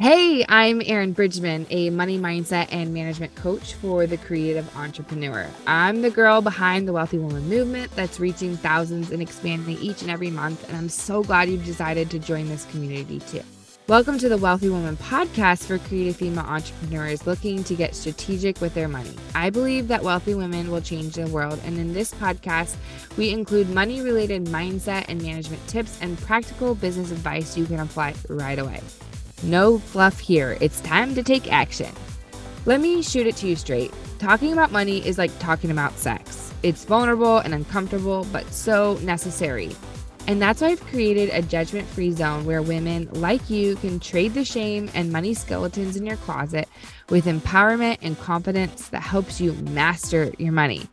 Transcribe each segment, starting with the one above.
Hey, I'm Erinn Bridgman, a money mindset and management coach for the creative entrepreneur. I'm the girl behind the Wealthy Woman movement that's reaching thousands and expanding each and every month, and I'm so glad you've decided to join this community too. Welcome to the Wealthy Woman podcast for creative female entrepreneurs looking to get strategic with their money. I believe that wealthy women will change the world, and in this podcast, we include money related mindset and management tips and practical business advice you can apply right away. No fluff here. It's time to take action. Let me shoot it to you straight. Talking about money is like talking about sex. It's vulnerable and uncomfortable, but so necessary. And that's why I've created a judgment free zone where women like you can trade the shame and money skeletons in your closet with empowerment and confidence that helps you master your money.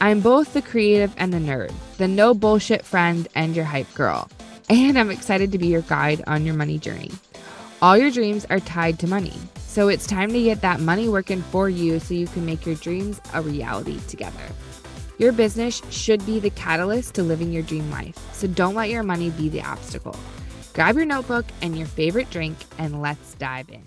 I'm both the creative and the nerd, the no bullshit friend and your hype girl. And I'm excited to be your guide on your money journey. All your dreams are tied to money. So it's time to get that money working for you so you can make your dreams a reality together. Your business should be the catalyst to living your dream life. So don't let your money be the obstacle. Grab your notebook and your favorite drink and let's dive in.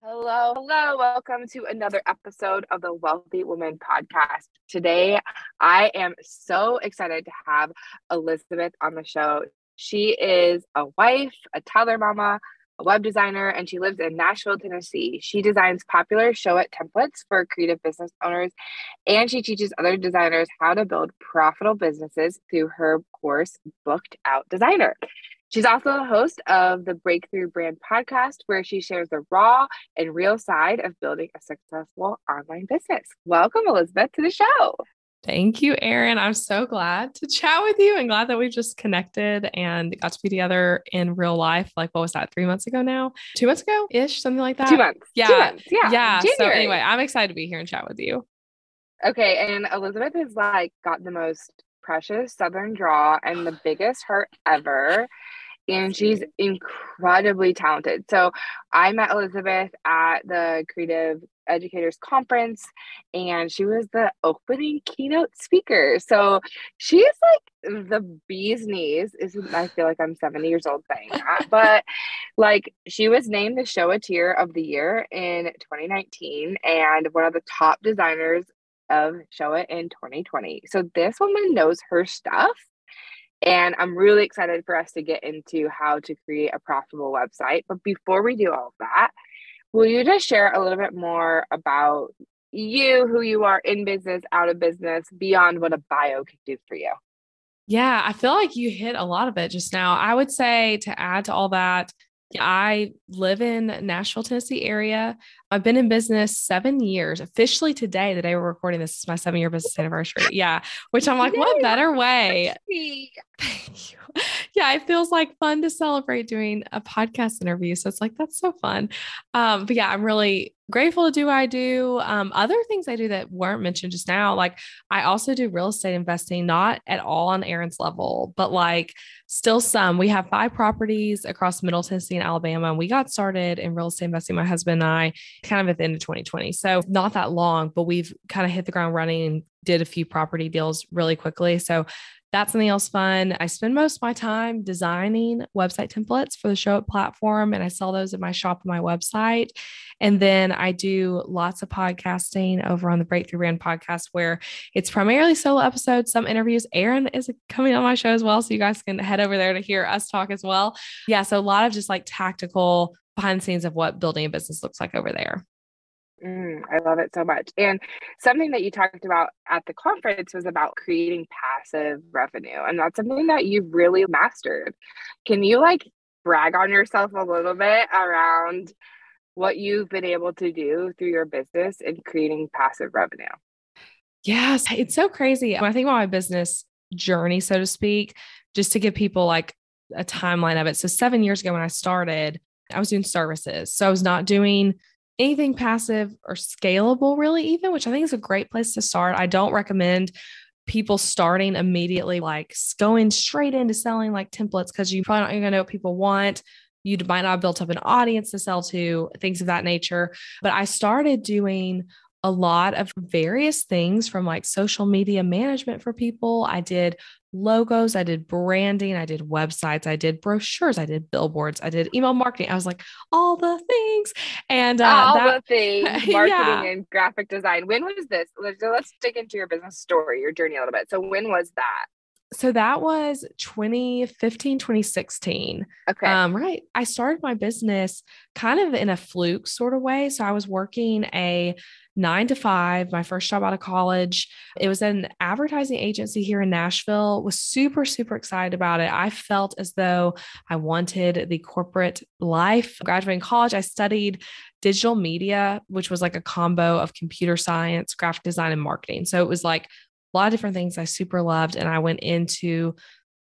Hello, hello. Welcome to another episode of the Wealthy Woman podcast. Today, I am so excited to have Elizabeth on the show. She is a wife, a toddler mama, a web designer, and she lives in Nashville, Tennessee. She designs popular Showit templates for creative business owners, and she teaches other designers how to build profitable businesses through her course, Booked Out Designer. She's also the host of the Breakthrough Brand podcast, where she shares the raw and real side of building a successful online business. Welcome, Elizabeth, to the show. Thank you, Erinn. I'm so glad to chat with you and glad that we've just connected and got to be together in real life. Like, what was that, three months ago now? Two months ago ish, something like that? Two months. Yeah. Two months. Yeah. Yeah. January. So, anyway, I'm excited to be here and chat with you. Okay. And Elizabeth has like got the most precious southern draw and the biggest heart ever and she's incredibly talented. So I met Elizabeth at the Creative Educators Conference, and she was the opening keynote speaker. So she's like the bee's knees. Is I feel like I'm 70 years old saying that, but like she was named the Showiteer of the Year in 2019 and one of the top designers of Showit in 2020. So this woman knows her stuff and I'm really excited for us to get into how to create a profitable website. But before we do all that, will you just share a little bit more about you, who you are in business, out of business, beyond what a bio can do for you? Yeah, I feel like you hit a lot of it just now. I would say to add to all that, I live in Nashville, Tennessee area. I've been in business seven years. Officially today, the day we're recording this is my seven year business anniversary. Yeah. Which I'm like, what better way? Thank you. Yeah, it feels like fun to celebrate doing a podcast interview. So it's like, that's so fun. Um, but yeah, I'm really grateful to do what I do. Um, other things I do that weren't mentioned just now, like I also do real estate investing, not at all on Erinn's level, but like still some. We have five properties across Middle Tennessee and Alabama. And we got started in real estate investing, my husband and I, kind of at the end of 2020. So not that long, but we've kind of hit the ground running and did a few property deals really quickly. So that's something else fun. I spend most of my time designing website templates for the Showit platform, and I sell those at my shop on my website. And then I do lots of podcasting over on the Breakthrough Brand podcast, where it's primarily solo episodes, some interviews. Erinn is coming on my show as well. So you guys can head over there to hear us talk as well. Yeah. So a lot of just like tactical behind the scenes of what building a business looks like over there. Mm, I love it so much. And something that you talked about at the conference was about creating passive revenue. And that's something that you've really mastered. Can you like brag on yourself a little bit around what you've been able to do through your business in creating passive revenue? Yes, it's so crazy. When I think about my business journey, so to speak, just to give people like a timeline of it. So, seven years ago when I started, I was doing services. So, I was not doing anything passive or scalable, really, even, which I think is a great place to start. I don't recommend people starting immediately, like going straight into selling like templates, because you probably not going to know what people want. You might not have built up an audience to sell to, things of that nature. But I started doing a lot of various things from like social media management for people. I did logos, I did branding, I did websites, I did brochures, I did billboards, I did email marketing. I was like, all the things. And uh, all that, the things, marketing yeah. and graphic design. When was this? Let's, let's dig into your business story, your journey a little bit. So, when was that? So that was 2015, 2016. Okay. Um, right. I started my business kind of in a fluke sort of way. So I was working a nine to five, my first job out of college. It was an advertising agency here in Nashville. Was super, super excited about it. I felt as though I wanted the corporate life. Graduating college, I studied digital media, which was like a combo of computer science, graphic design, and marketing. So it was like a lot of different things I super loved. And I went into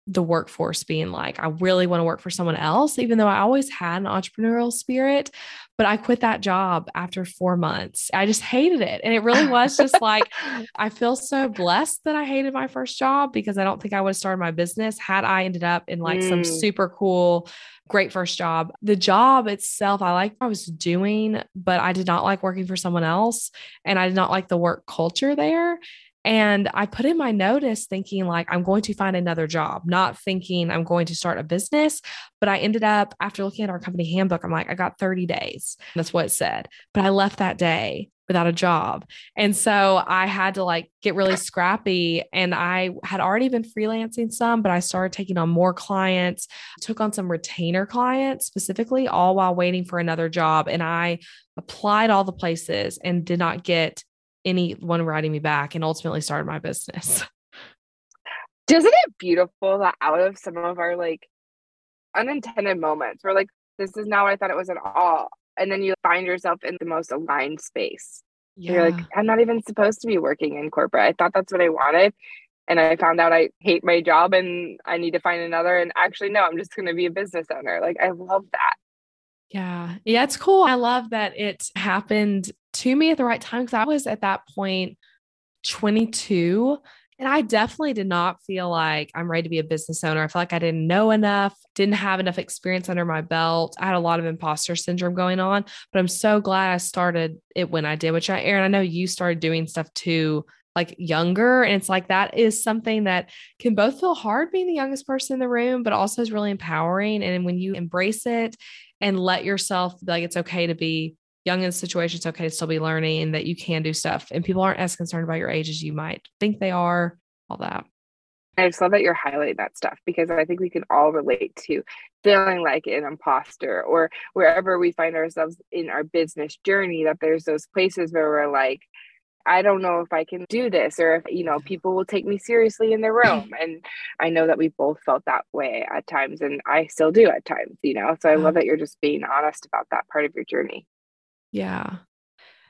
the workforce being like, I really want to work for someone else, even though I always had an entrepreneurial spirit. But I quit that job after four months. I just hated it. And it really was just like, I feel so blessed that I hated my first job because I don't think I would have started my business had I ended up in like mm. some super cool, great first job. The job itself, I liked what I was doing, but I did not like working for someone else. And I did not like the work culture there. And I put in my notice thinking, like, I'm going to find another job, not thinking I'm going to start a business. But I ended up, after looking at our company handbook, I'm like, I got 30 days. That's what it said. But I left that day without a job. And so I had to like get really scrappy. And I had already been freelancing some, but I started taking on more clients, took on some retainer clients specifically, all while waiting for another job. And I applied all the places and did not get anyone writing me back and ultimately started my business. Isn't it beautiful that out of some of our like unintended moments, we're like, this is not what I thought it was at all. And then you find yourself in the most aligned space. Yeah. You're like, I'm not even supposed to be working in corporate. I thought that's what I wanted. And I found out I hate my job and I need to find another. And actually, no, I'm just going to be a business owner. Like, I love that. Yeah. Yeah. It's cool. I love that it happened to me at the right time because I was at that point 22 and I definitely did not feel like I'm ready to be a business owner. I felt like I didn't know enough, didn't have enough experience under my belt. I had a lot of imposter syndrome going on, but I'm so glad I started it when I did, which I, Erinn, I know you started doing stuff too, like younger. And it's like that is something that can both feel hard being the youngest person in the room, but also is really empowering. And when you embrace it and let yourself like it's okay to be young in the situation, it's okay to still be learning and that you can do stuff. And people aren't as concerned about your age as you might think they are, all that. I just love that you're highlighting that stuff because I think we can all relate to feeling like an imposter or wherever we find ourselves in our business journey, that there's those places where we're like, I don't know if I can do this or if, you know, people will take me seriously in the room. And I know that we both felt that way at times and I still do at times, you know. So I love that you're just being honest about that part of your journey. Yeah.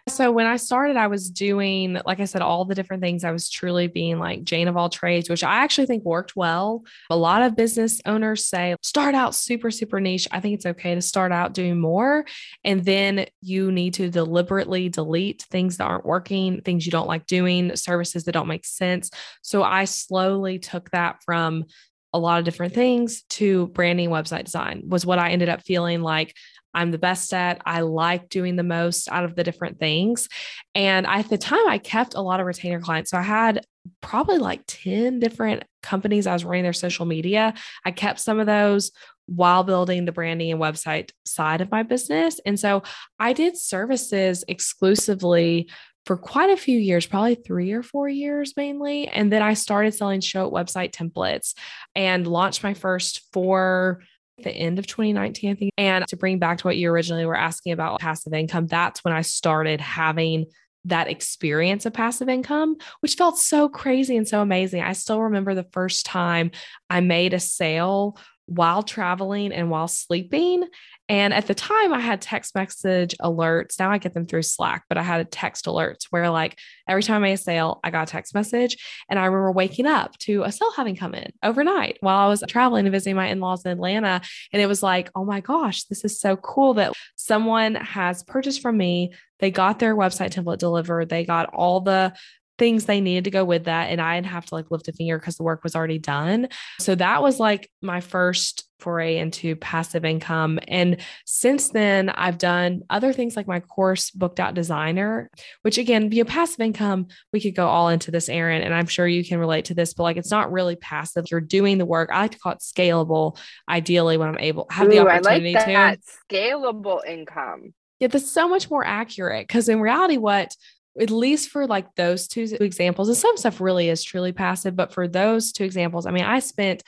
So when I started, I was doing, like I said, all the different things. I was truly being like Jane of all trades, which I actually think worked well. A lot of business owners say start out super, super niche. I think it's okay to start out doing more. And then you need to deliberately delete things that aren't working, things you don't like doing, services that don't make sense. So I slowly took that from a lot of different things to branding website design was what I ended up feeling like I'm the best at. I like doing the most out of the different things. And at the time, I kept a lot of retainer clients. So I had probably like 10 different companies I was running their social media. I kept some of those while building the branding and website side of my business. And so I did services exclusively for quite a few years, probably three or four years mainly. And then I started selling Showit website templates and launched my first four the end of 2019, I think. And to bring back to what you originally were asking about passive income, that's when I started having that experience of passive income, which felt so crazy and so amazing. I still remember the first time I made a sale while traveling and while sleeping. And at the time, I had text message alerts. Now I get them through Slack, but I had text alerts where, like, every time I sale, I got a text message. And I remember waking up to a sale having come in overnight while I was traveling and visiting my in laws in Atlanta. And it was like, oh my gosh, this is so cool that someone has purchased from me. They got their website template delivered, they got all the things they needed to go with that. And I didn't have to like lift a finger because the work was already done. So that was like my first foray into passive income. And since then, I've done other things like my course, Booked Out Designer, which again, you know, passive income, we could go all into this, Erinn, and I'm sure you can relate to this, but like it's not really passive. You're doing the work. I like to call it scalable, ideally, when I'm able have Ooh, the opportunity I like that. to. Scalable income. Yeah, that's so much more accurate because in reality, what at least for like those two examples, and some stuff really is truly passive, but for those two examples, I mean, I spent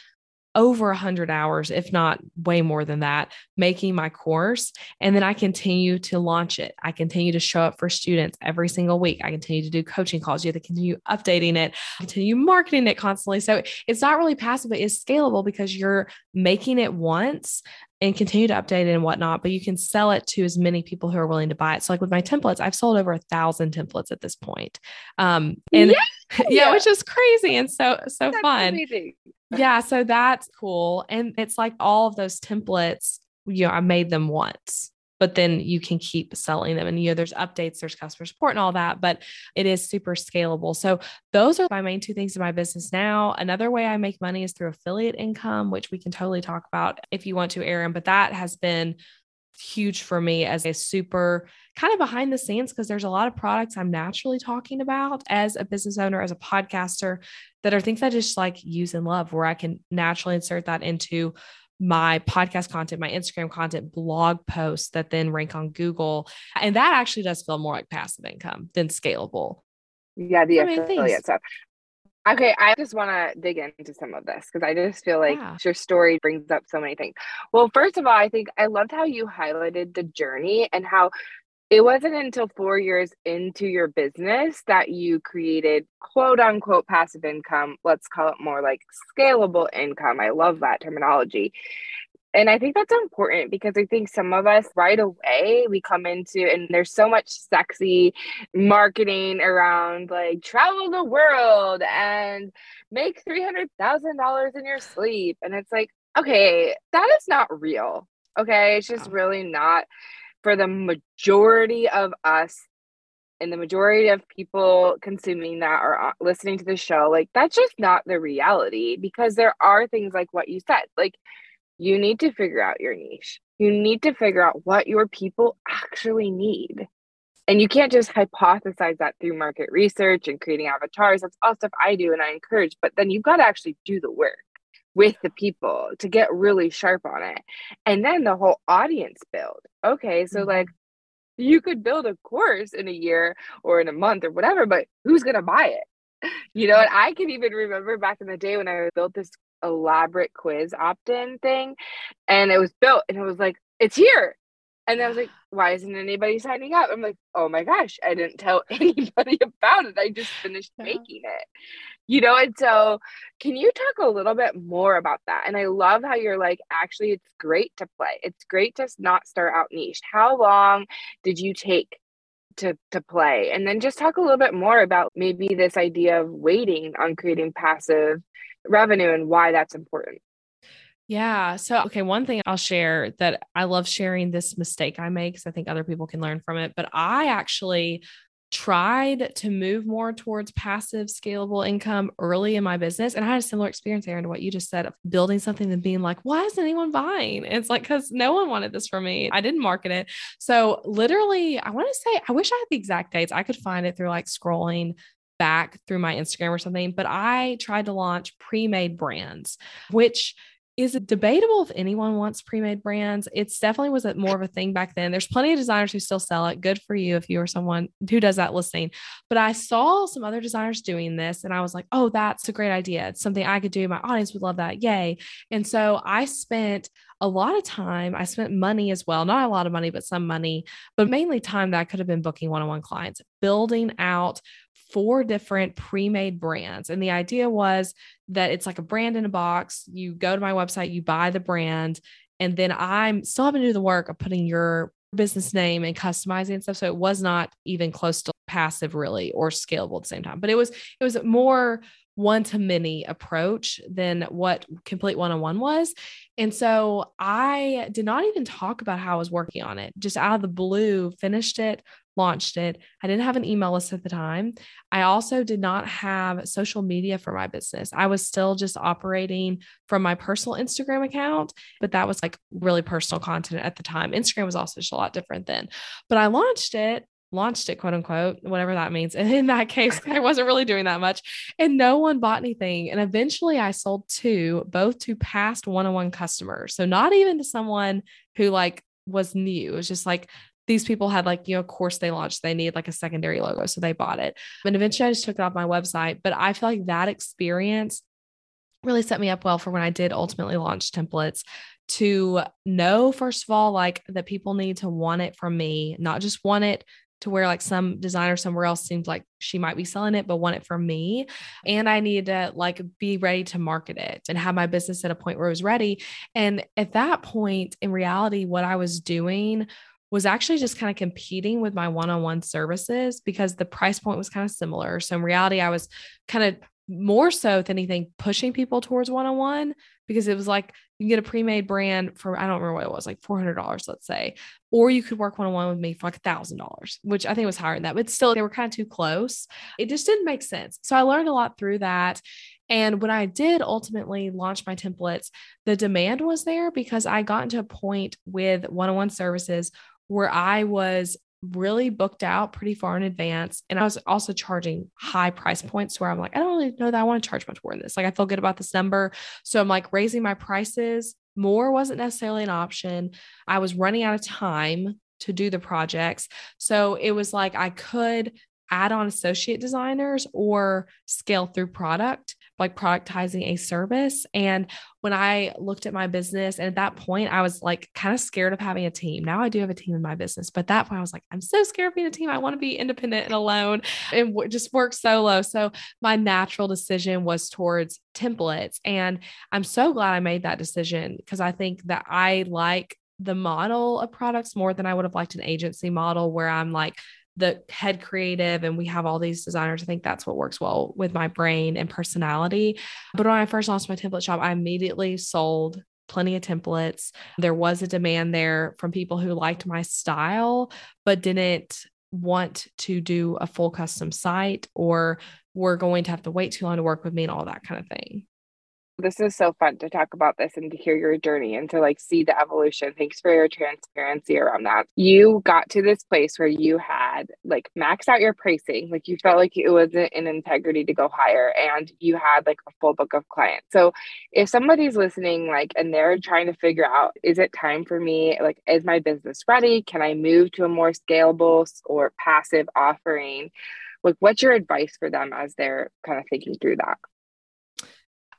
over 100 hours, if not way more than that, making my course. And then I continue to launch it. I continue to show up for students every single week. I continue to do coaching calls. You have to continue updating it, continue marketing it constantly. So it's not really passive, but it's scalable because you're making it once and continue to update it and whatnot, but you can sell it to as many people who are willing to buy it. So, like with my templates, I've sold over a thousand templates at this point. Um, and yeah, yeah, which is crazy and so so that's fun. Amazing. Yeah, so that's cool. And it's like all of those templates, you know, I made them once but then you can keep selling them. And, you know, there's updates, there's customer support and all that, but it is super scalable. So those are my main two things in my business now. Another way I make money is through affiliate income, which we can totally talk about if you want to, Erinn, but that has been huge for me as a super kind of behind the scenes because there's a lot of products I'm naturally talking about as a business owner, as a podcaster that are things I just like use and love where I can naturally insert that into my podcast content, my Instagram content, blog posts that then rank on Google. And that actually does feel more like passive income than scalable. Yeah, the affiliate stuff. Okay, I just want to dig into some of this because I just feel like yeah. your story brings up so many things. Well, first of all, I think I loved how you highlighted the journey and how it wasn't until four years into your business that you created quote unquote passive income. Let's call it more like scalable income. I love that terminology. And I think that's important because I think some of us right away we come into, and there's so much sexy marketing around like travel the world and make $300,000 in your sleep. And it's like, okay, that is not real. Okay. It's just really not for the majority of us and the majority of people consuming that or uh, listening to the show, like that's just not the reality because there are things like what you said. Like you need to figure out your niche. You need to figure out what your people actually need. And you can't just hypothesize that through market research and creating avatars. That's all stuff I do and I encourage, but then you've got to actually do the work with the people to get really sharp on it. And then the whole audience build. Okay, so mm-hmm. like you could build a course in a year or in a month or whatever, but who's going to buy it? You know, and I can even remember back in the day when I built this elaborate quiz opt in thing and it was built and it was like, it's here. And I was like, why isn't anybody signing up? I'm like, oh my gosh, I didn't tell anybody about it. I just finished yeah. making it you know and so can you talk a little bit more about that and i love how you're like actually it's great to play it's great to not start out niche how long did you take to to play and then just talk a little bit more about maybe this idea of waiting on creating passive revenue and why that's important yeah. So, okay, one thing I'll share that I love sharing this mistake I make because I think other people can learn from it. But I actually tried to move more towards passive scalable income early in my business and i had a similar experience erinn to what you just said of building something and being like why isn't anyone buying it's like because no one wanted this for me i didn't market it so literally i want to say i wish i had the exact dates i could find it through like scrolling back through my instagram or something but i tried to launch pre-made brands which is it debatable if anyone wants pre-made brands? It's definitely was a, more of a thing back then. There's plenty of designers who still sell it. Good for you if you are someone who does that listening. But I saw some other designers doing this and I was like, oh, that's a great idea. It's something I could do. My audience would love that. Yay. And so I spent a lot of time. I spent money as well, not a lot of money, but some money, but mainly time that I could have been booking one on one clients, building out four different pre made brands. And the idea was that it's like a brand in a box. You go to my website, you buy the brand, and then I'm still having to do the work of putting your business name and customizing and stuff. So it was not even close to passive really or scalable at the same time. But it was it was more one to many approach than what complete one on one was. And so I did not even talk about how I was working on it, just out of the blue, finished it, launched it. I didn't have an email list at the time. I also did not have social media for my business. I was still just operating from my personal Instagram account, but that was like really personal content at the time. Instagram was also just a lot different then. But I launched it launched it, quote unquote, whatever that means. And in that case, I wasn't really doing that much and no one bought anything. And eventually I sold two, both to past one on one customers. So not even to someone who like was new. It was just like these people had like, you know, of course they launched, they need like a secondary logo. So they bought it. And eventually I just took it off my website. But I feel like that experience really set me up well for when I did ultimately launch templates to know, first of all, like that people need to want it from me, not just want it to where like some designer somewhere else seems like she might be selling it but want it from me and i needed to like be ready to market it and have my business at a point where it was ready and at that point in reality what i was doing was actually just kind of competing with my one-on-one services because the price point was kind of similar so in reality i was kind of more so than anything pushing people towards one-on-one because it was like you get a pre-made brand for I don't remember what it was, like $400, let's say, or you could work one-on-one with me for like $1,000, which I think was higher than that, but still they were kind of too close. It just didn't make sense. So I learned a lot through that. And when I did ultimately launch my templates, the demand was there because I got into a point with one-on-one services where I was really booked out pretty far in advance. And I was also charging high price points where I'm like, I don't really know that I want to charge much more than this. Like, I feel good about this number. So I'm like raising my prices. More wasn't necessarily an option. I was running out of time to do the projects. So it was like I could add on associate designers or scale through product like productizing a service. And when I looked at my business, and at that point, I was like kind of scared of having a team. Now I do have a team in my business, but that point, I was like, I'm so scared of being a team. I want to be independent and alone and w- just work solo. So my natural decision was towards templates. And I'm so glad I made that decision because I think that I like the model of products more than I would have liked an agency model where I'm like, the head creative and we have all these designers. I think that's what works well with my brain and personality. But when I first launched my template shop, I immediately sold plenty of templates. There was a demand there from people who liked my style, but didn't want to do a full custom site or were going to have to wait too long to work with me and all that kind of thing. This is so fun to talk about this and to hear your journey and to like see the evolution. Thanks for your transparency around that. You got to this place where you had like maxed out your pricing, like you felt like it wasn't an integrity to go higher and you had like a full book of clients. So if somebody's listening, like, and they're trying to figure out, is it time for me? Like, is my business ready? Can I move to a more scalable or passive offering? Like, what's your advice for them as they're kind of thinking through that?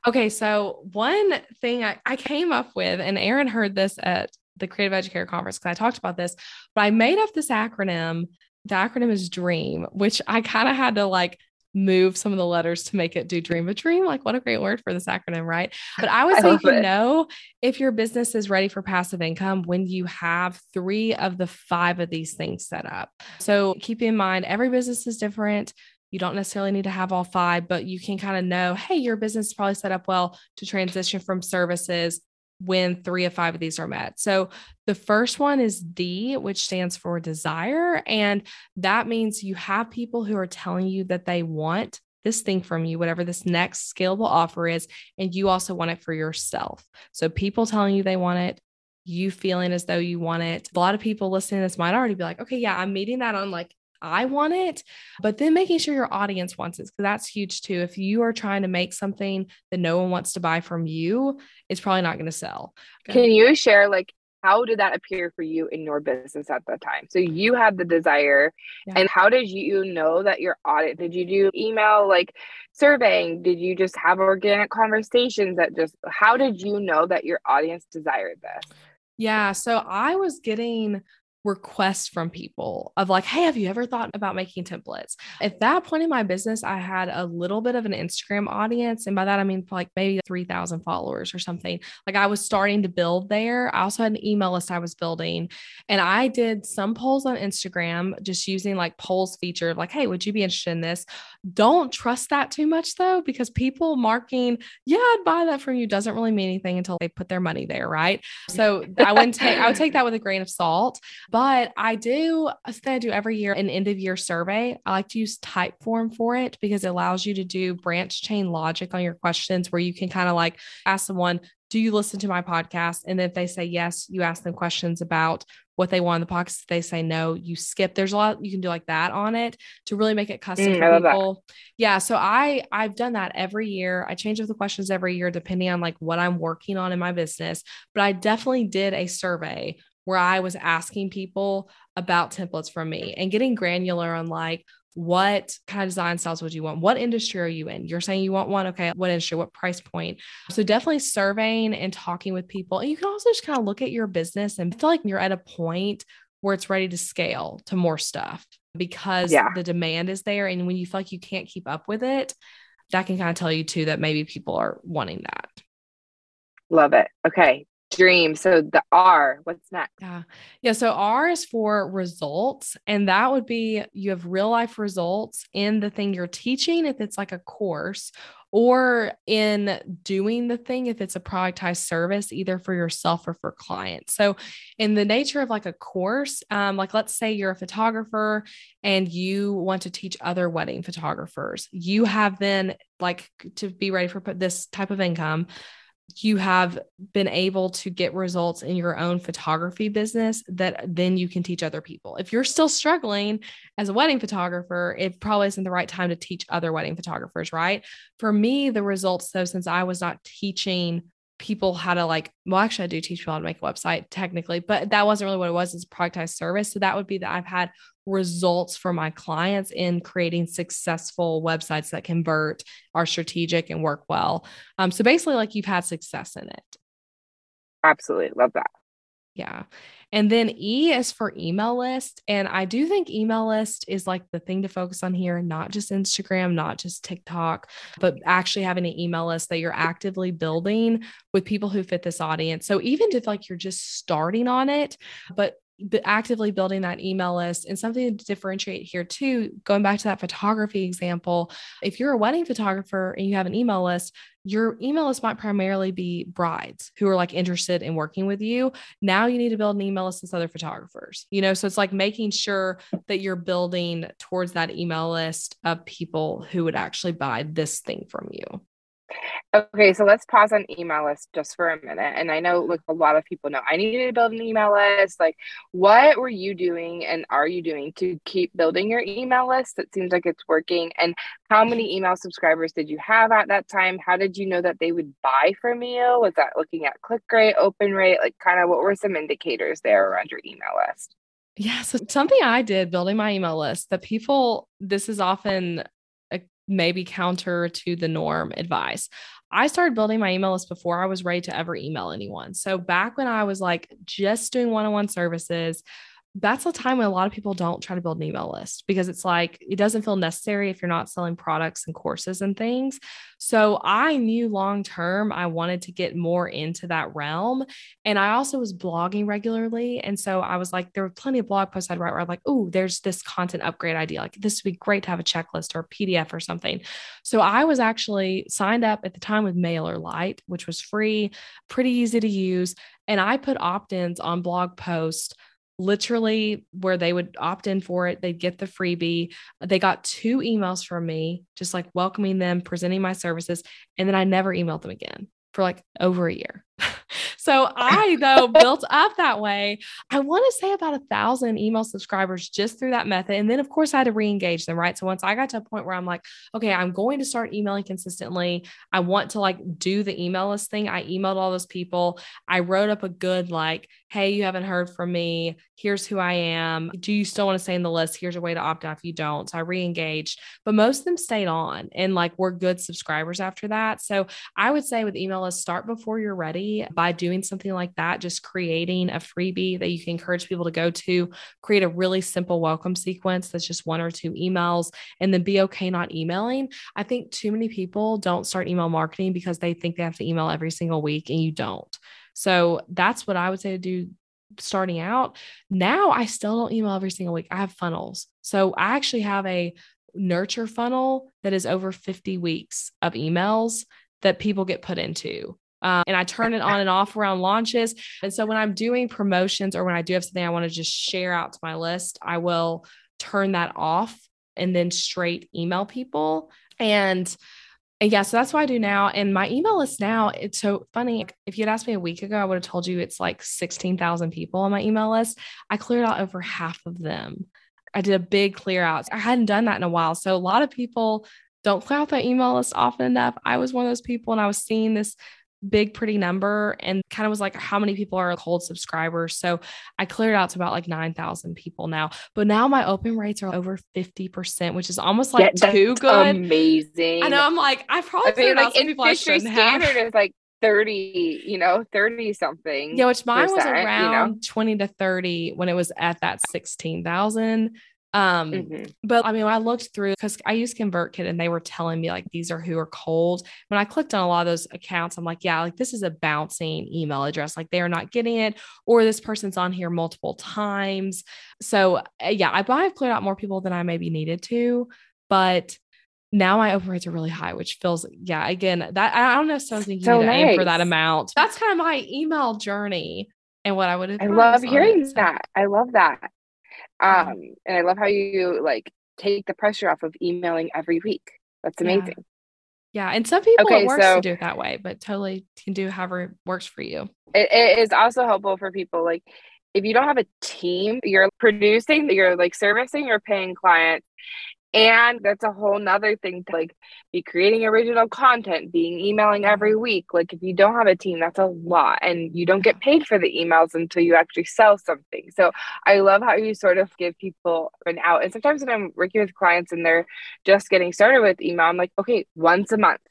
Okay, so one thing I, I came up with, and Erinn heard this at the Creative Educator Conference because I talked about this, but I made up this acronym. The acronym is DREAM, which I kind of had to like move some of the letters to make it do dream a dream. Like, what a great word for this acronym, right? But I would say you know if your business is ready for passive income when you have three of the five of these things set up. So keep in mind, every business is different. You don't necessarily need to have all five, but you can kind of know, hey, your business is probably set up well to transition from services when three of five of these are met. So the first one is D, which stands for desire. And that means you have people who are telling you that they want this thing from you, whatever this next scalable offer is, and you also want it for yourself. So people telling you they want it, you feeling as though you want it. A lot of people listening to this might already be like, okay, yeah, I'm meeting that on like I want it, but then making sure your audience wants it because that's huge too. If you are trying to make something that no one wants to buy from you, it's probably not going to sell. Can you share like how did that appear for you in your business at the time? So you had the desire, yeah. and how did you know that your audit? Did you do email like surveying? Did you just have organic conversations that just how did you know that your audience desired this? Yeah, so I was getting requests from people of like, hey, have you ever thought about making templates? At that point in my business, I had a little bit of an Instagram audience. And by that, I mean like maybe 3,000 followers or something. Like I was starting to build there. I also had an email list I was building. And I did some polls on Instagram just using like polls feature, like, hey, would you be interested in this? Don't trust that too much though, because people marking, yeah, I'd buy that from you doesn't really mean anything until they put their money there. Right. So I wouldn't take, I would take that with a grain of salt But I do, I do every year an end of year survey. I like to use Typeform for it because it allows you to do branch chain logic on your questions where you can kind of like ask someone, do you listen to my podcast? And then if they say yes, you ask them questions about what they want in the podcast. If they say no, you skip. There's a lot you can do like that on it to really make it custom mm, for people. Yeah. So I I've done that every year. I change up the questions every year depending on like what I'm working on in my business. But I definitely did a survey where I was asking people about templates from me and getting granular on like what kind of design styles would you want? What industry are you in? You're saying you want one. Okay. What industry? What price point? So definitely surveying and talking with people. And you can also just kind of look at your business and feel like you're at a point where it's ready to scale to more stuff because yeah. the demand is there. And when you feel like you can't keep up with it, that can kind of tell you too that maybe people are wanting that. Love it. Okay dream. So the R, what's next? Yeah. Yeah. So R is for results. And that would be you have real life results in the thing you're teaching, if it's like a course, or in doing the thing, if it's a productized service, either for yourself or for clients. So, in the nature of like a course, um, like let's say you're a photographer and you want to teach other wedding photographers, you have then like to be ready for this type of income you have been able to get results in your own photography business that then you can teach other people. If you're still struggling as a wedding photographer, it probably isn't the right time to teach other wedding photographers, right? For me, the results, though, since I was not teaching people how to like well actually i do teach people how to make a website technically but that wasn't really what it was it's productized service so that would be that i've had results for my clients in creating successful websites that convert are strategic and work well um, so basically like you've had success in it absolutely love that yeah and then E is for email list. And I do think email list is like the thing to focus on here, not just Instagram, not just TikTok, but actually having an email list that you're actively building with people who fit this audience. So even if like you're just starting on it, but actively building that email list and something to differentiate here too going back to that photography example if you're a wedding photographer and you have an email list your email list might primarily be brides who are like interested in working with you. Now you need to build an email list with other photographers you know? So it's like making sure that you're building towards that email list of people who would actually buy this thing from you Okay, so let's pause on email list just for a minute. And I know like a lot of people know I needed to build an email list. Like, what were you doing and are you doing to keep building your email list? It seems like it's working. And how many email subscribers did you have at that time? How did you know that they would buy from you? Was that looking at click rate, open rate? Like, kind of what were some indicators there around your email list? Yeah. So, something I did building my email list that people, this is often maybe counter to the norm advice. I started building my email list before I was ready to ever email anyone. So back when I was like just doing one on one services, that's a time when a lot of people don't try to build an email list because it's like it doesn't feel necessary if you're not selling products and courses and things. So I knew long term I wanted to get more into that realm. And I also was blogging regularly. And so I was like, there were plenty of blog posts I'd write where I'm like, oh, there's this content upgrade idea. Like this would be great to have a checklist or a PDF or something. So I was actually signed up at the time with Mailer MailerLite, which was free, pretty easy to use. And I put opt ins on blog posts literally where they would opt in for it they'd get the freebie they got two emails from me just like welcoming them presenting my services and then i never emailed them again for like over a year so I, though, built up that way. I want to say about a thousand email subscribers just through that method. And then, of course, I had to re engage them, right? So once I got to a point where I'm like, okay, I'm going to start emailing consistently, I want to like do the email list thing. I emailed all those people. I wrote up a good, like, hey, you haven't heard from me. Here's who I am. Do you still want to stay in the list? Here's a way to opt out if you don't. So I re engaged, but most of them stayed on and like we're good subscribers after that. So I would say with email list, start before you're ready by doing something like that, just creating a freebie that you can encourage people to go to, create a really simple welcome sequence that's just one or two emails, and then be okay not emailing. I think too many people don't start email marketing because they think they have to email every single week and you don't. So that's what I would say to do starting out. Now I still don't email every single week. I have funnels. So I actually have a nurture funnel that is over 50 weeks of emails that people get put into Um, and I turn it on and off around launches. And so when I'm doing promotions or when I do have something I want to just share out to my list, I will turn that off and then straight email people. And yeah, so that's what I do now. And my email list now, it's so funny. If you'd asked me a week ago, I would have told you it's like 16,000 people on my email list. I cleared out over half of them. I did a big clear out. I hadn't done that in a while. So a lot of people don't clear out their email list often enough. I was one of those people and I was seeing this big pretty number and kind of was like how many people are cold subscribers? So i cleared out to about like 9000 people now. But now my open rates are over 50% which is almost like yeah, too good. Amazing. i know i'm like i probably I mean, like, people industry standard have. is like 30 you know 30 something yeah which mine was around you know? 20 to 30 when it was at that 16000 um, mm-hmm. but I mean, when I looked through because I used ConvertKit and they were telling me like these are who are cold. When I clicked on a lot of those accounts, I'm like, yeah, like this is a bouncing email address. Like they are not getting it, or this person's on here multiple times. So uh, yeah, I might have cleared out more people than I maybe needed to, but now my open rates are really high, which feels yeah. Again, that I don't know if someone's thinking so to nice. aim for that amount. That's kind of my email journey and what I would have. I love hearing that. I love that. Mm-hmm. Um, and I love how you like take the pressure off of emailing every week. That's amazing. Yeah. yeah. And some people okay, it works so, to do it that way, but totally can do however it works for you. It, it is also helpful for people like if you don't have a team, you're producing, you're like servicing or paying clients and that's a whole nother thing to like be creating original content being emailing every week. Like if you don't have a team that's a lot and you don't get paid for the emails until you actually sell something. So i love how you sort of give people an out and sometimes when i'm working with clients and they're just getting started with email i'm like okay once a month.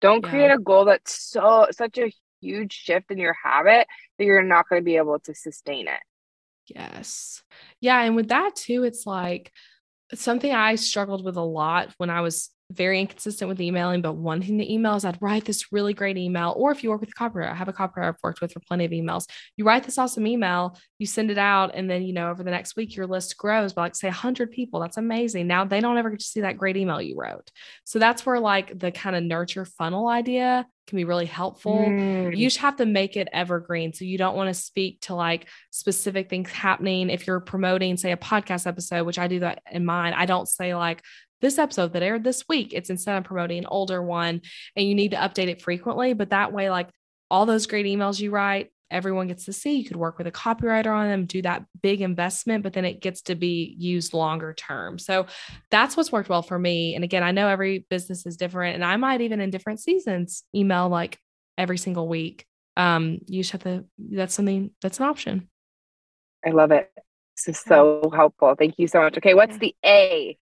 Don't yeah. create a goal that's so such a huge shift in your habit that you're not going to be able to sustain it. Yes. Yeah and with that too it's like something I struggled with a lot when I was very inconsistent with emailing, but wanting the is I'd write this really great email. Or if you work with a copywriter, I have a copywriter I've worked with for plenty of emails. You write this awesome email, you send it out, and then, you know, over the next week, your list grows by like, say, 100 people. That's amazing. Now they don't ever get to see that great email you wrote. So that's where like the kind of nurture funnel idea can be really helpful. Mm. You just have to make it evergreen. So you don't want to speak to like specific things happening. If you're promoting, say, a podcast episode, which I do that in mine, I don't say like, this episode that aired this week. It's instead of promoting an older one and you need to update it frequently. But that way, like all those great emails you write, everyone gets to see. You could work with a copywriter on them, do that big investment, but then it gets to be used longer term. So that's what's worked well for me. And again, I know every business is different, and I might even in different seasons email like every single week. Um, you just have to, that's something that's an option. I love it. This is so helpful. Thank you so much. Okay, what's the A?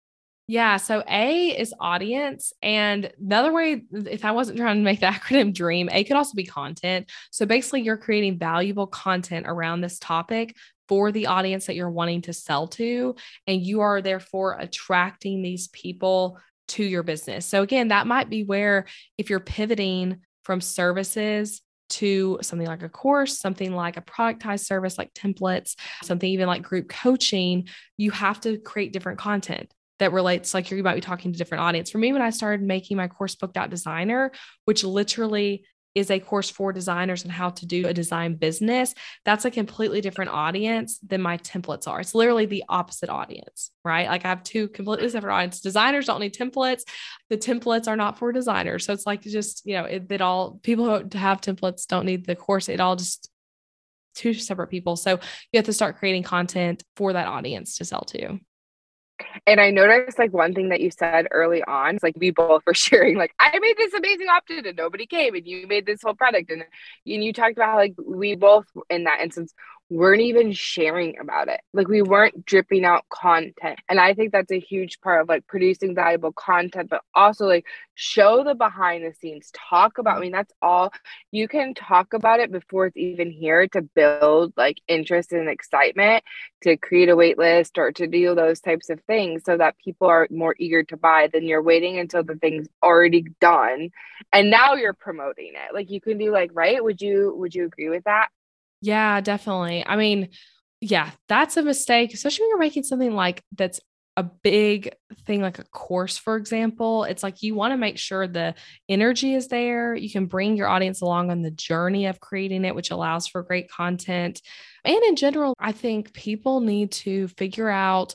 Yeah. So A is audience. And another way, if I wasn't trying to make the acronym dream, A could also be content. So basically, you're creating valuable content around this topic for the audience that you're wanting to sell to. And you are therefore attracting these people to your business. So again, that might be where if you're pivoting from services to something like a course, something like a productized service like templates, something even like group coaching, you have to create different content that relates like you might be talking to different audience. For me, when I started making my course booked out designer, which literally is a course for designers and how to do a design business, that's a completely different audience than my templates are. It's literally the opposite audience, right? Like I have two completely separate audience. Designers don't need templates. The templates are not for designers. So it's like just, you know, it, it all people who have templates don't need the course. It all just two separate people. So you have to start creating content for that audience to sell to. And I noticed like one thing that you said early on, like we both were sharing, like, I made this amazing opt-in and nobody came, and you made this whole product. And, and you talked about like we both in that instance weren't even sharing about it. Like we weren't dripping out content. And I think that's a huge part of like producing valuable content, but also like show the behind the scenes, talk about, I mean, that's all you can talk about it before it's even here to build like interest and excitement, to create a wait list or to do those types of things so that people are more eager to buy than you're waiting until the thing's already done. And now you're promoting it. Like you can do like, right? Would you, would you agree with that? Yeah, definitely. I mean, yeah, that's a mistake, especially when you're making something like that's a big thing like a course, for example, it's like you want to make sure the energy is there. You can bring your audience along on the journey of creating it, which allows for great content. And in general, I think people need to figure out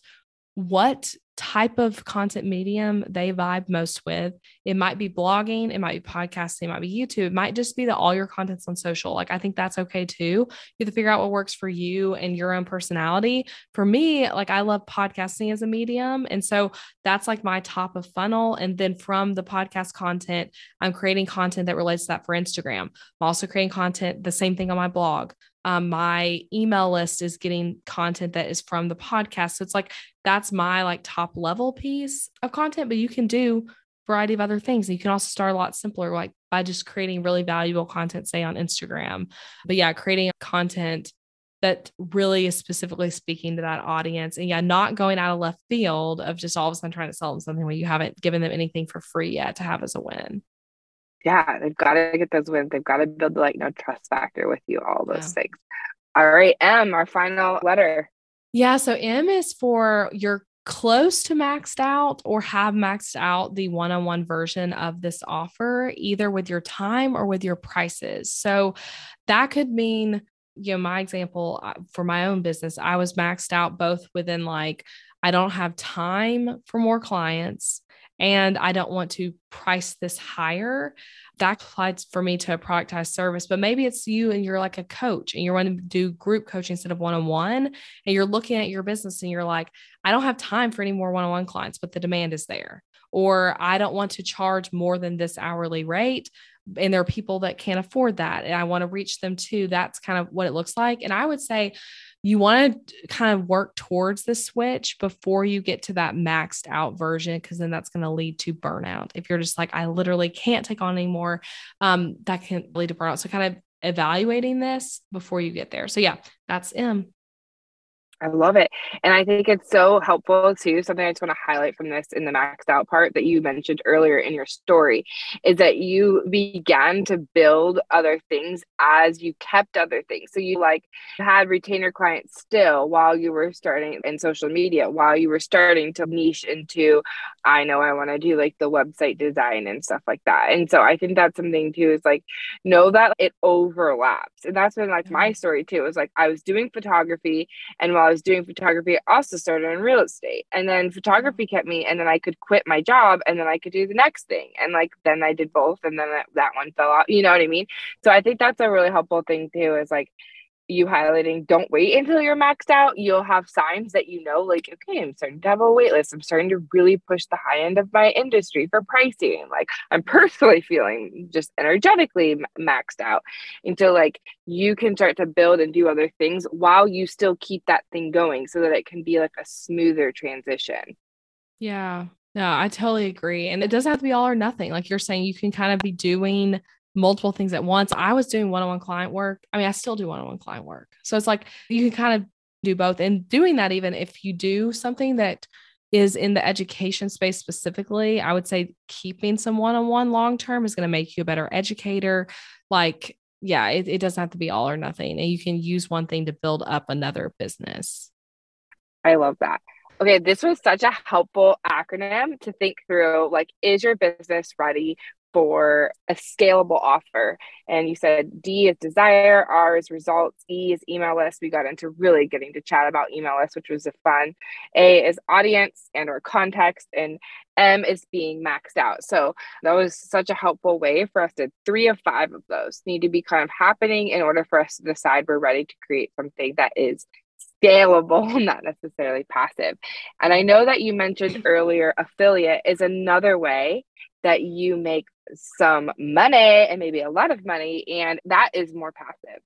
what type of content medium they vibe most with. It might be blogging, it might be podcasting, it might be YouTube, it might just be that all your content's on social. Like I think that's okay too. You have to figure out what works for you and your own personality. For me, like I love podcasting as a medium. And so that's like my top of funnel. And then from the podcast content, I'm creating content that relates to that for Instagram. I'm also creating content, the same thing on my blog um, my email list is getting content that is from the podcast. So it's like that's my like top level piece of content, but you can do variety of other things. And You can also start a lot simpler, like by just creating really valuable content, say on Instagram. But yeah, creating content that really is specifically speaking to that audience. And yeah, not going out of left field of just all of a sudden trying to sell them something when you haven't given them anything for free yet to have as a win yeah, they've got to get those wins. They've got to build like no trust factor with you, all those yeah. things. All right, M, our final letter. Yeah, so M is for you're close to maxed out or have maxed out the one on one version of this offer, either with your time or with your prices. So that could mean, you know, my example uh, for my own business, I was maxed out both within like, I don't have time for more clients and I don't want to price this higher. That applies for me to a productized service, but maybe it's you and you're like a coach and you're wanting to do group coaching instead of one on one. And you're looking at your business and you're like, I don't have time for any more one on one clients, but the demand is there. Or I don't want to charge more than this hourly rate. And there are people that can't afford that. And I want to reach them too. That's kind of what it looks like. And I would say, you want to kind of work towards the switch before you get to that maxed out version because then that's going to lead to burnout. If you're just like i literally can't take on anymore um, that can lead to burnout. So kind of evaluating this before you get there. So yeah that's m I love it. And I think it's so helpful too. Something I just want to highlight from this in the maxed out part that you mentioned earlier in your story is that you began to build other things as you kept other things. So you like had retainer clients still while you were starting in social media, while you were starting to niche into, I know I want to do like the website design and stuff like that. And so I think that's something too is like know that it overlaps. And that's been like my mm-hmm. story too. It was like I was doing photography and while was doing photography, I also started in real estate. And then photography kept me, and then I could quit my job and then I could do the next thing. And like then I did both, and then that, that one fell out. You know what I mean? So I think that's a really helpful thing too, is like you highlighting don't wait until you're maxed out. You'll have signs that you know like okay i'm starting to have a wait list. I'm starting to really push the high end of my industry for pricing. Like i'm personally feeling just energetically maxed out. Until like you can start to build and do other things while you still keep that thing going so that it can be like a smoother transition. Yeah. No, I totally agree. And it doesn't have to be all or nothing. Like you're saying, you can kind of be doing multiple things at once. I was doing one on one client work. I mean, I still do one on one client work. So it's like you can kind of do both. And doing that, even if you do something that is in the education space specifically, I would say keeping some one on one long term is going to make you a better educator. Like, yeah, it, it doesn't have to be all or nothing. And you can use one thing to build up another business. I love that. Okay, this was such a helpful acronym to think through. Like, is your business ready for a scalable offer. And you said D is desire, R is results, E is email list. We got into really getting to chat about email list, which was a fun. A is audience and or context, and M is being maxed out. So that was such a helpful way for us to three of five of those need to be kind of happening in order for us to decide we're ready to create something that is scalable, not necessarily passive. And I know that you mentioned earlier affiliate is another way that you make some money and maybe a lot of money, and that is more passive.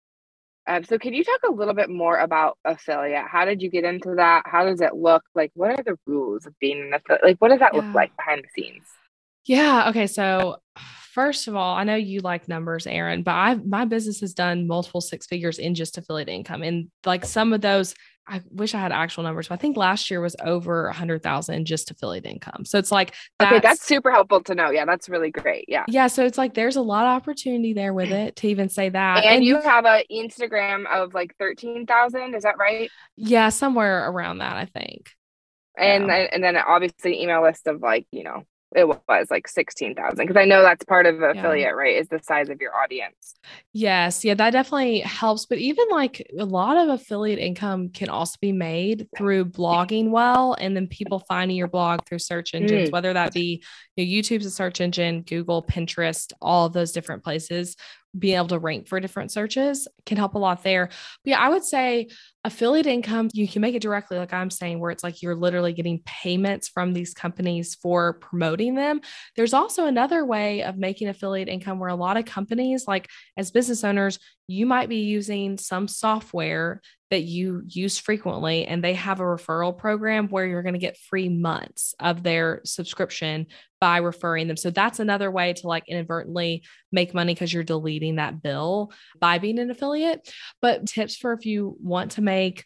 Um, so, can you talk a little bit more about affiliate? How did you get into that? How does it look? Like, what are the rules of being an affiliate? Like, what does that yeah. look like behind the scenes? Yeah. Okay. So, first of all, I know you like numbers, Erinn, but I my business has done multiple six figures in just affiliate income, and like some of those I wish I had actual numbers, but I think last year was over a hundred thousand just affiliate income. So it's like that's, okay, that's super helpful to know. Yeah, that's really great. Yeah, yeah. So it's like there's a lot of opportunity there with it to even say that. And, and you have an Instagram of like thirteen thousand. Is that right? Yeah, somewhere around that, I think. And yeah. and then obviously email list of like, you know, it was like 16,000 because I know that's part of affiliate, yeah. right? Is the size of your audience. Yes. Yeah, that definitely helps. But even like a lot of affiliate income can also be made through blogging well and then people finding your blog through search engines, mm. whether that be you know, YouTube's a search engine, Google, Pinterest, all of those different places being able to rank for different searches can help a lot there. But yeah, I would say affiliate income, you can make it directly, like I'm saying, where it's like you're literally getting payments from these companies for promoting them. There's also another way of making affiliate income where a lot of companies, like as business owners, you might be using some software that you use frequently and they have a referral program where you're going to get free months of their subscription by referring them. So that's another way to like inadvertently make money because you're deleting that bill by being an affiliate. But tips for if you want to make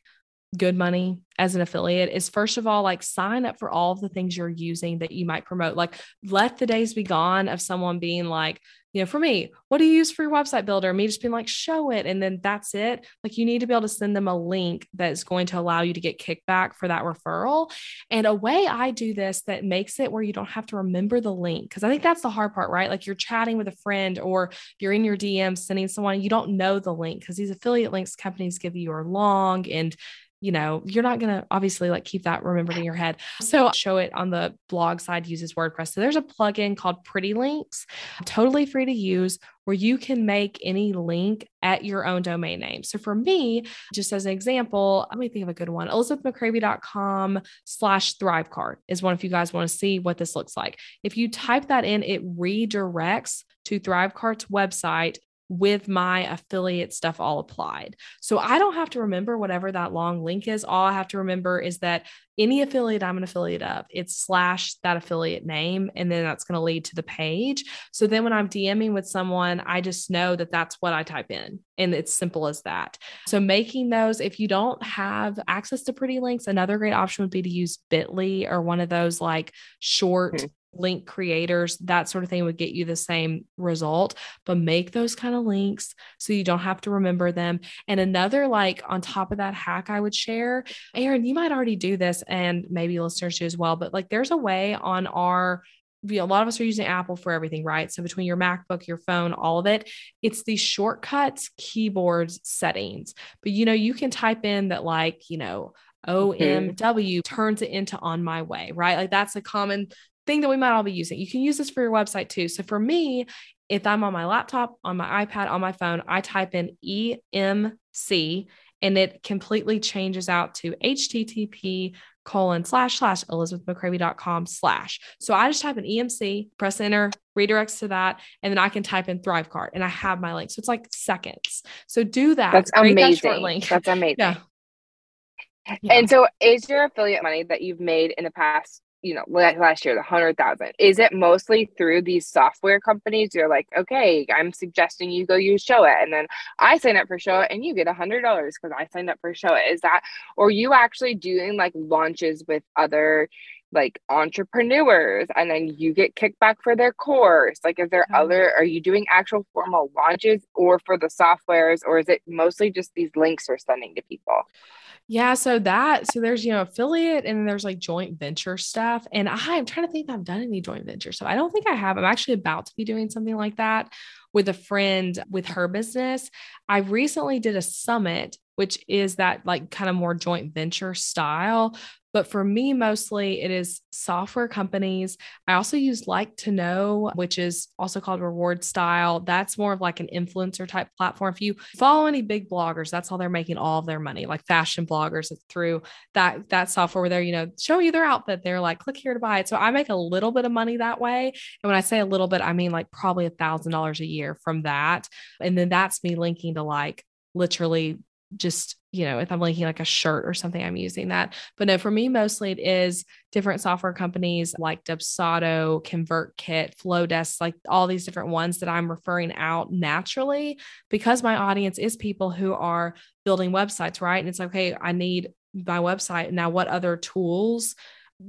good money as an affiliate is first of all like sign up for all of the things you're using that you might promote like let the days be gone of someone being like you know for me what do you use for your website builder? Me just being like Showit and then that's it. Like you need to be able to send them a link that's going to allow you to get kickback for that referral. And a way i do this that makes it where you don't have to remember the link because i think that's the hard part right? Like you're chatting with a friend or you're in your dm sending someone you don't know the link because these affiliate links companies give you are long and you know, you're not going to obviously like keep that remembered in your head. So Showit on the blog side uses WordPress. So there's a plugin called Pretty Links, totally free to use, where you can make any link at your own domain name. So for me, just as an example, let me think of a good one. ElizabethMccravy.com slash ThriveCart is one if you guys want to see what this looks like. If you type that in, it redirects to ThriveCart's website with my affiliate stuff all applied. So I don't have to remember whatever that long link is. All I have to remember is that any affiliate I'm an affiliate of, it's slash that affiliate name, and then that's going to lead to the page. So then when I'm DMing with someone, I just know that that's what I type in, and it's simple as that. So making those, if you don't have access to pretty links, another great option would be to use Bitly or one of those like short. Mm-hmm link creators, that sort of thing would get you the same result. But make those kind of links so you don't have to remember them. And another, like on top of that hack, I would share, Erinn, you might already do this, and maybe listeners do as well. But like there's a way on our a lot of us are using Apple for everything, right? So between your MacBook, your phone, all of it, it's these shortcuts, keyboards, settings. But you know, you can type in that, like, you know, OMW mm-hmm. turns it into on my way, right? Like that's a common thing that we might all be using. You can use this for your website too. So for me, if I'm on my laptop, on my iPad, on my phone, I type in EMC and it completely changes out to HTTP colon slash slash elizabethmccravy.com slash. So I just type in EMC, press enter, redirects to that, and then I can type in ThriveCart and I have my link. So it's like seconds. So do that. That's amazing. That That's amazing. Yeah. yeah. And so is your affiliate money that you've made in the past you know last year the hundred thousand. Is it mostly through these software companies? You're like okay i'm suggesting you go use Showit and then i sign up for Showit and you get a hundred dollars because i signed up for show is that or you actually doing like launches with other like entrepreneurs and then you get kickback for their course? Like is there mm-hmm. other are you doing actual formal launches or for the softwares or is it mostly just these links we're sending to people yeah, so that so there's you know affiliate and there's like joint venture stuff. And I'm trying to think I've done any joint venture. So I don't think I have. I'm actually about to be doing something like that with a friend with her business. I recently did a summit, which is that like kind of more joint venture style but for me, mostly it is software companies. I also use Like to Know, which is also called Reward Style. That's more of like an influencer type platform. If you follow any big bloggers, that's how they're making all of their money, like fashion bloggers through that that software where they're, you know, showing you their outfit. They're like, click here to buy it. So I make a little bit of money that way. And when I say a little bit, I mean like probably a thousand dollars a year from that. And then that's me linking to like literally just you know if i'm linking like a shirt or something i'm using that. But no for me mostly it is different software companies like dubsado convertkit flodesk like all these different ones that i'm referring out naturally because my audience is people who are building websites right? And it's like okay i need my website. Now what other tools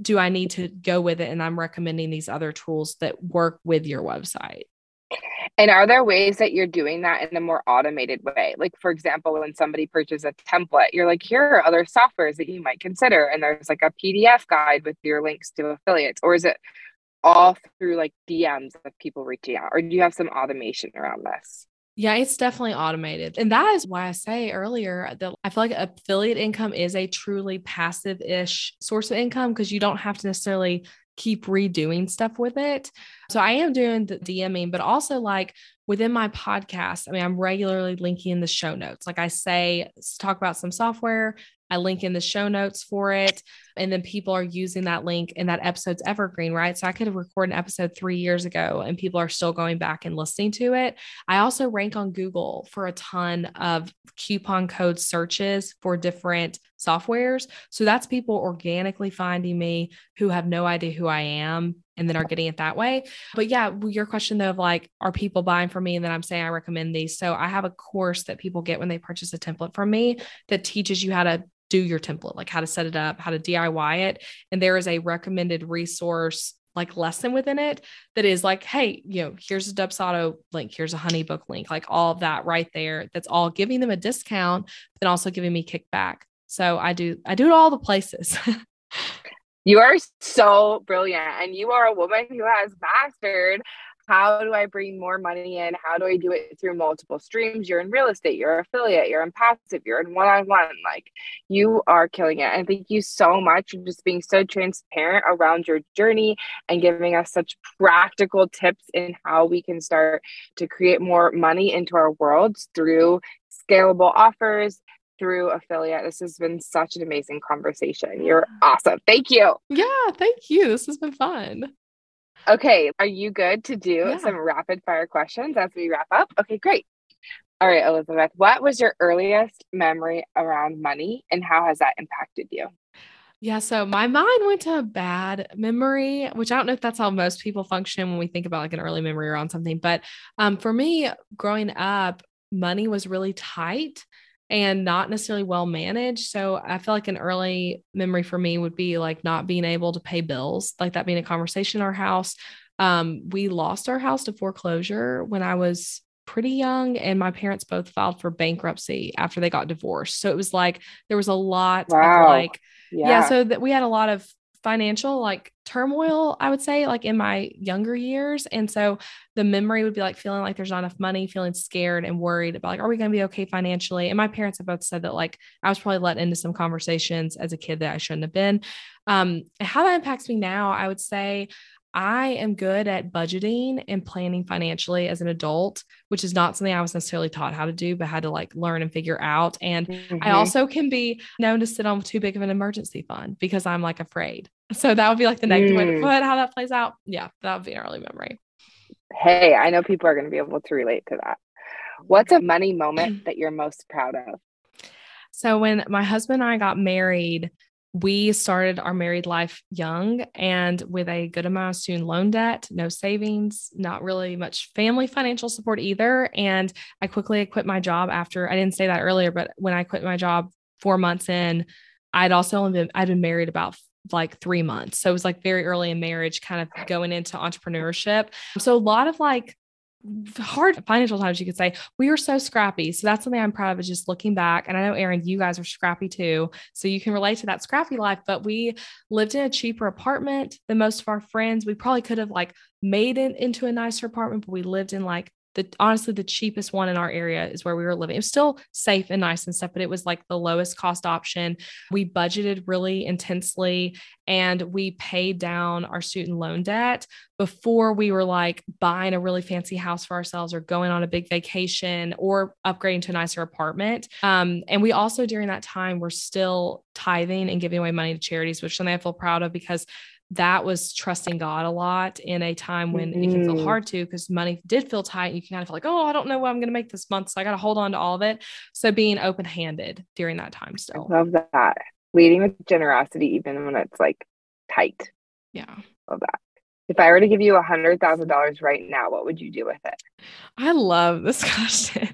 do i need to go with it? And i'm recommending these other tools that work with your website And are there ways that you're doing that in a more automated way? Like, for example, when somebody purchases a template, you're like, here are other softwares that you might consider. And there's like a PDF guide with your links to affiliates. Or is it all through like DMs of people reaching out? Or do you have some automation around this? Yeah, it's definitely automated. And that is why I say earlier that I feel like affiliate income is a truly passive ish source of income because you don't have to necessarily keep redoing stuff with it. So I am doing the DMing, but also like within my podcast, I mean, I'm regularly linking in the show notes. Like I say, talk about some software, I link in the show notes for it. And then people are using that link and that episode's evergreen, right? So I could have recorded an episode three years ago and people are still going back and listening to it. I also rank on Google for a ton of coupon code searches for different softwares. So that's people organically finding me who have no idea who I am and then are getting it that way. But yeah, your question though of like, are people buying from me? And then I'm saying I recommend these. So I have a course that people get when they purchase a template from me that teaches you how to do your template, like how to set it up, how to DIY it. And there is a recommended resource like lesson within it that is like, hey, you know, here's a Dubsado link, here's a Honeybook link, like all of that right there. That's all giving them a discount, but also giving me kickback. So I do, I do it all the places. You are so brilliant. And you are a woman who has mastered how do I bring more money in? How do I do it through multiple streams? You're in real estate, you're affiliate, you're in passive, you're in one on one. Like you are killing it. And thank you so much for just being so transparent around your journey and giving us such practical tips in how we can start to create more money into our worlds through scalable offers, through affiliate. This has been such an amazing conversation. You're awesome. Thank you. Yeah, thank you. This has been fun. Okay, are you good to do yeah. some rapid fire questions as we wrap up? Okay, great. All right, Elizabeth, what was your earliest memory around money and how has that impacted you? Yeah, so my mind went to a bad memory, which I don't know if that's how most people function when we think about like an early memory around something. But um, for me, growing up, money was really tight and not necessarily well managed. So I feel like an early memory for me would be like not being able to pay bills, like that being a conversation in our house. Um, we lost our house to foreclosure when I was pretty young, and my parents both filed for bankruptcy after they got divorced. So it was like there was a lot wow. of like, yeah. yeah, so that we had a lot of financial like turmoil, I would say, like in my younger years. And so the memory would be like feeling like there's not enough money, feeling scared and worried about like, are we going to be okay financially? And my parents have both said that like I was probably let into some conversations as a kid that I shouldn't have been. Um, how that impacts me now, I would say I am good at budgeting and planning financially as an adult, which is not something I was necessarily taught how to do, but had to like learn and figure out. And mm-hmm. I also can be known to sit on too big of an emergency fund because I'm like afraid. So that would be like the negative mm. way to mm. put how that plays out. Yeah, that would be an early memory. Hey, I know people are going to be able to relate to that. What's a money moment that you're most proud of? So when my husband and I got married, we started our married life young and with a good amount of student loan debt, no savings, not really much family financial support either. And I quickly quit my job after I didn't say that earlier, but when I quit my job four months in, I'd also only been I'd been married about like three months. So it was like very early in marriage, kind of going into entrepreneurship. So a lot of like hard financial times, you could say. We were so scrappy. So that's something I'm proud of is just looking back. And I know, Erinn, you guys are scrappy too. So you can relate to that scrappy life, but we lived in a cheaper apartment than most of our friends. We probably could have like made it into a nicer apartment, but we lived in like the honestly the cheapest one in our area is where we were living. It was still safe and nice and stuff, but it was like the lowest cost option. We budgeted really intensely and we paid down our student loan debt before we were like buying a really fancy house for ourselves or going on a big vacation or upgrading to a nicer apartment. Um, and we also during that time were still tithing and giving away money to charities, which something I feel proud of because that was trusting God a lot in a time when mm-hmm. it can feel mm-hmm. hard to because money did feel tight. You can kind of feel like, oh, I don't know what I'm going to make this month. So I got to hold on to all of it. So being open handed during that time still. I love that. Leading with generosity, even when it's like tight. Yeah. Love that. If I were to give you a hundred thousand dollars right now, what would you do with it? I love this question.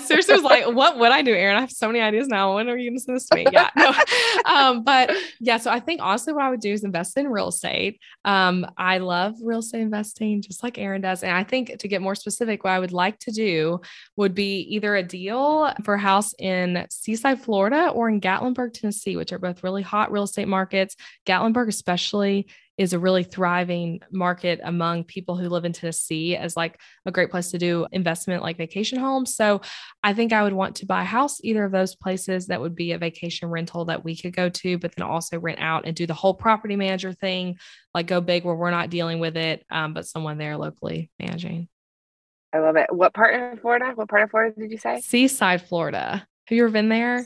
Seriously was like, what would I do, Erinn? I have so many ideas now. When are you going to send this to me? Yeah. No. um, but yeah, so I think honestly what I would do is invest in real estate. Um, I love real estate investing just like Erinn does. And I think to get more specific, what I would like to do would be either a deal for a house in Seaside, Florida or in Gatlinburg, Tennessee, which are both really hot real estate markets. Gatlinburg, especially is a really thriving market among people who live in Tennessee as like a great place to do investment like vacation homes. So I think I would want to buy a house either of those places that would be a vacation rental that we could go to, but then also rent out and do the whole property manager thing, like go big where we're not dealing with it, um, but someone there locally managing. I love it. What part of Florida? What part of Florida did you say? Seaside, Florida. Have you ever been there?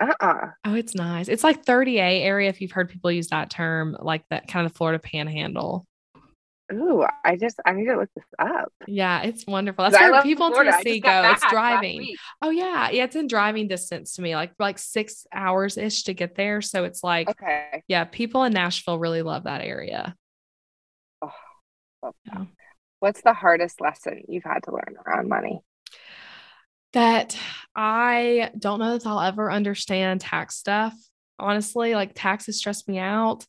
Uh-uh. Oh, it's nice. It's like 30A area if you've heard people use that term, like that kind of Florida panhandle. Ooh, I just I need to look this up. Yeah, it's wonderful. That's where people in Tennessee go. It's driving. Oh yeah, yeah, it's in driving distance to me, like like six hours ish to get there. So it's like, okay, yeah, people in Nashville really love that area. Oh, yeah. What's the hardest lesson you've had to learn around money? That I don't know that I'll ever understand tax stuff. Honestly, like taxes stress me out,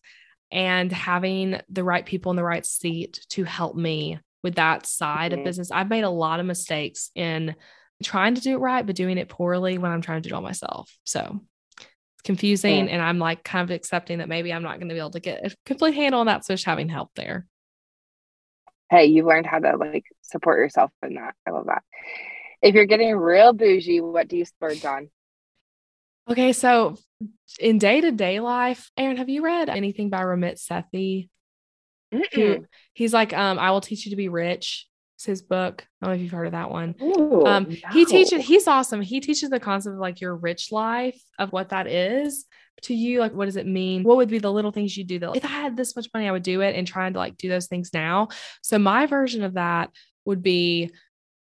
and having the right people in the right seat to help me with that side mm-hmm. of business. I've made a lot of mistakes in trying to do it right, but doing it poorly when I'm trying to do it all myself. So it's confusing. And I'm like kind of accepting that maybe I'm not going to be able to get a complete handle on that. So just having help there. Hey, you've learned how to like support yourself in that. I love that. If you're getting real bougie, what do you splurge on? Okay, so in day to day life, Erinn, have you read anything by Ramit Sethi? Who, he's like, um, I will teach you to be rich. It's his book. I don't know if you've heard of that one. Ooh, um, no. he teaches, he's awesome. He teaches the concept of like your rich life, of what that is to you. Like, what does it mean? What would be the little things you do that if I had this much money, I would do it and trying to like do those things now. So my version of that would be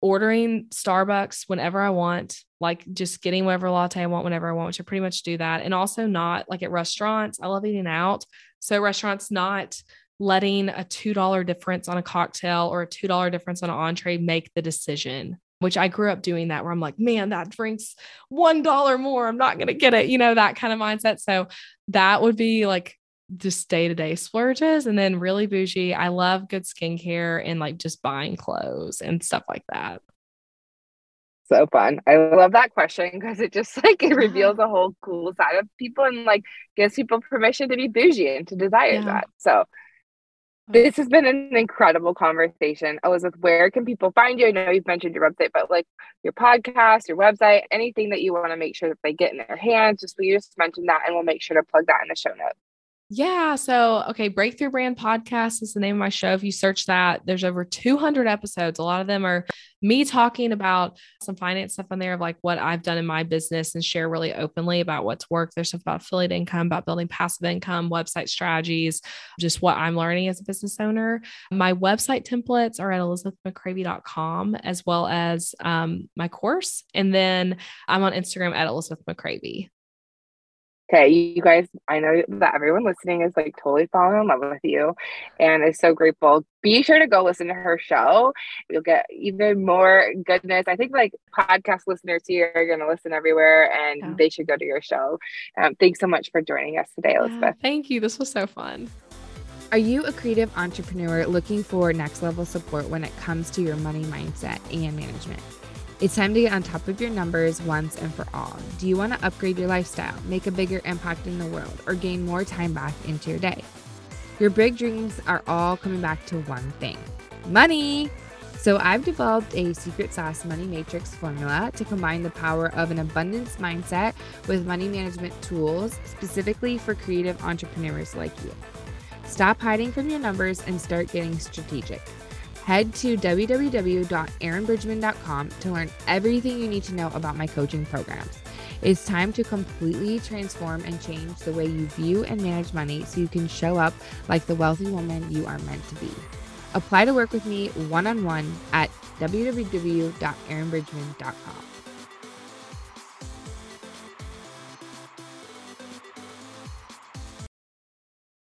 ordering Starbucks whenever I want, like just getting whatever latte I want whenever I want, which I pretty much do that. And also not like at restaurants. I love eating out. So restaurants not letting a $2 difference on a cocktail or a $2 difference on an entree make the decision which I grew up doing that where I'm like, man, that drink's $1 more. I'm not going to get it, you know, that kind of mindset. So that would be like just day to day splurges. And then really bougie, I love good skincare and like just buying clothes and stuff like that. So fun. I love that question because it just like it reveals a whole cool side of people and like gives people permission to be bougie and to desire yeah. that. So this has been an incredible conversation. Elizabeth, where can people find you? I know you've mentioned your website, but like your podcast, your website, anything that you want to make sure that they get in their hands, just we just mentioned that and we'll make sure to plug that in the show notes. Yeah. So, okay, Breakthrough Brand Podcast is the name of my show. If you search that, there's over 200 episodes. A lot of them are me talking about some finance stuff on there of like what I've done in my business and share really openly about what's worked. There's stuff about affiliate income, about building passive income, website strategies, just what I'm learning as a business owner. My website templates are at elizabethmccravy.com as well as um, my course. And then I'm on Instagram at Elizabeth McCravy. Okay, you guys, I know that everyone listening is like totally falling in love with you and is so grateful. Be sure to go listen to her show. You'll get even more goodness. I think like podcast listeners here are going to listen everywhere and yeah. they should go to your show. Um, thanks so much for joining us today, Elizabeth. Yeah, thank you. This was so fun. Are you a creative entrepreneur looking for next level support when it comes to your money mindset and management? It's time to get on top of your numbers once and for all. Do you want to upgrade your lifestyle, make a bigger impact in the world, or gain more time back into your day? Your big dreams are all coming back to one thing money. So, I've developed a secret sauce money matrix formula to combine the power of an abundance mindset with money management tools specifically for creative entrepreneurs like you. Stop hiding from your numbers and start getting strategic head to www.erinnbridgman.com to learn everything you need to know about my coaching programs. It's time to completely transform and change the way you view and manage money so you can show up like the wealthy woman you are meant to be. Apply to work with me one on one at www.erinnbridgman.com.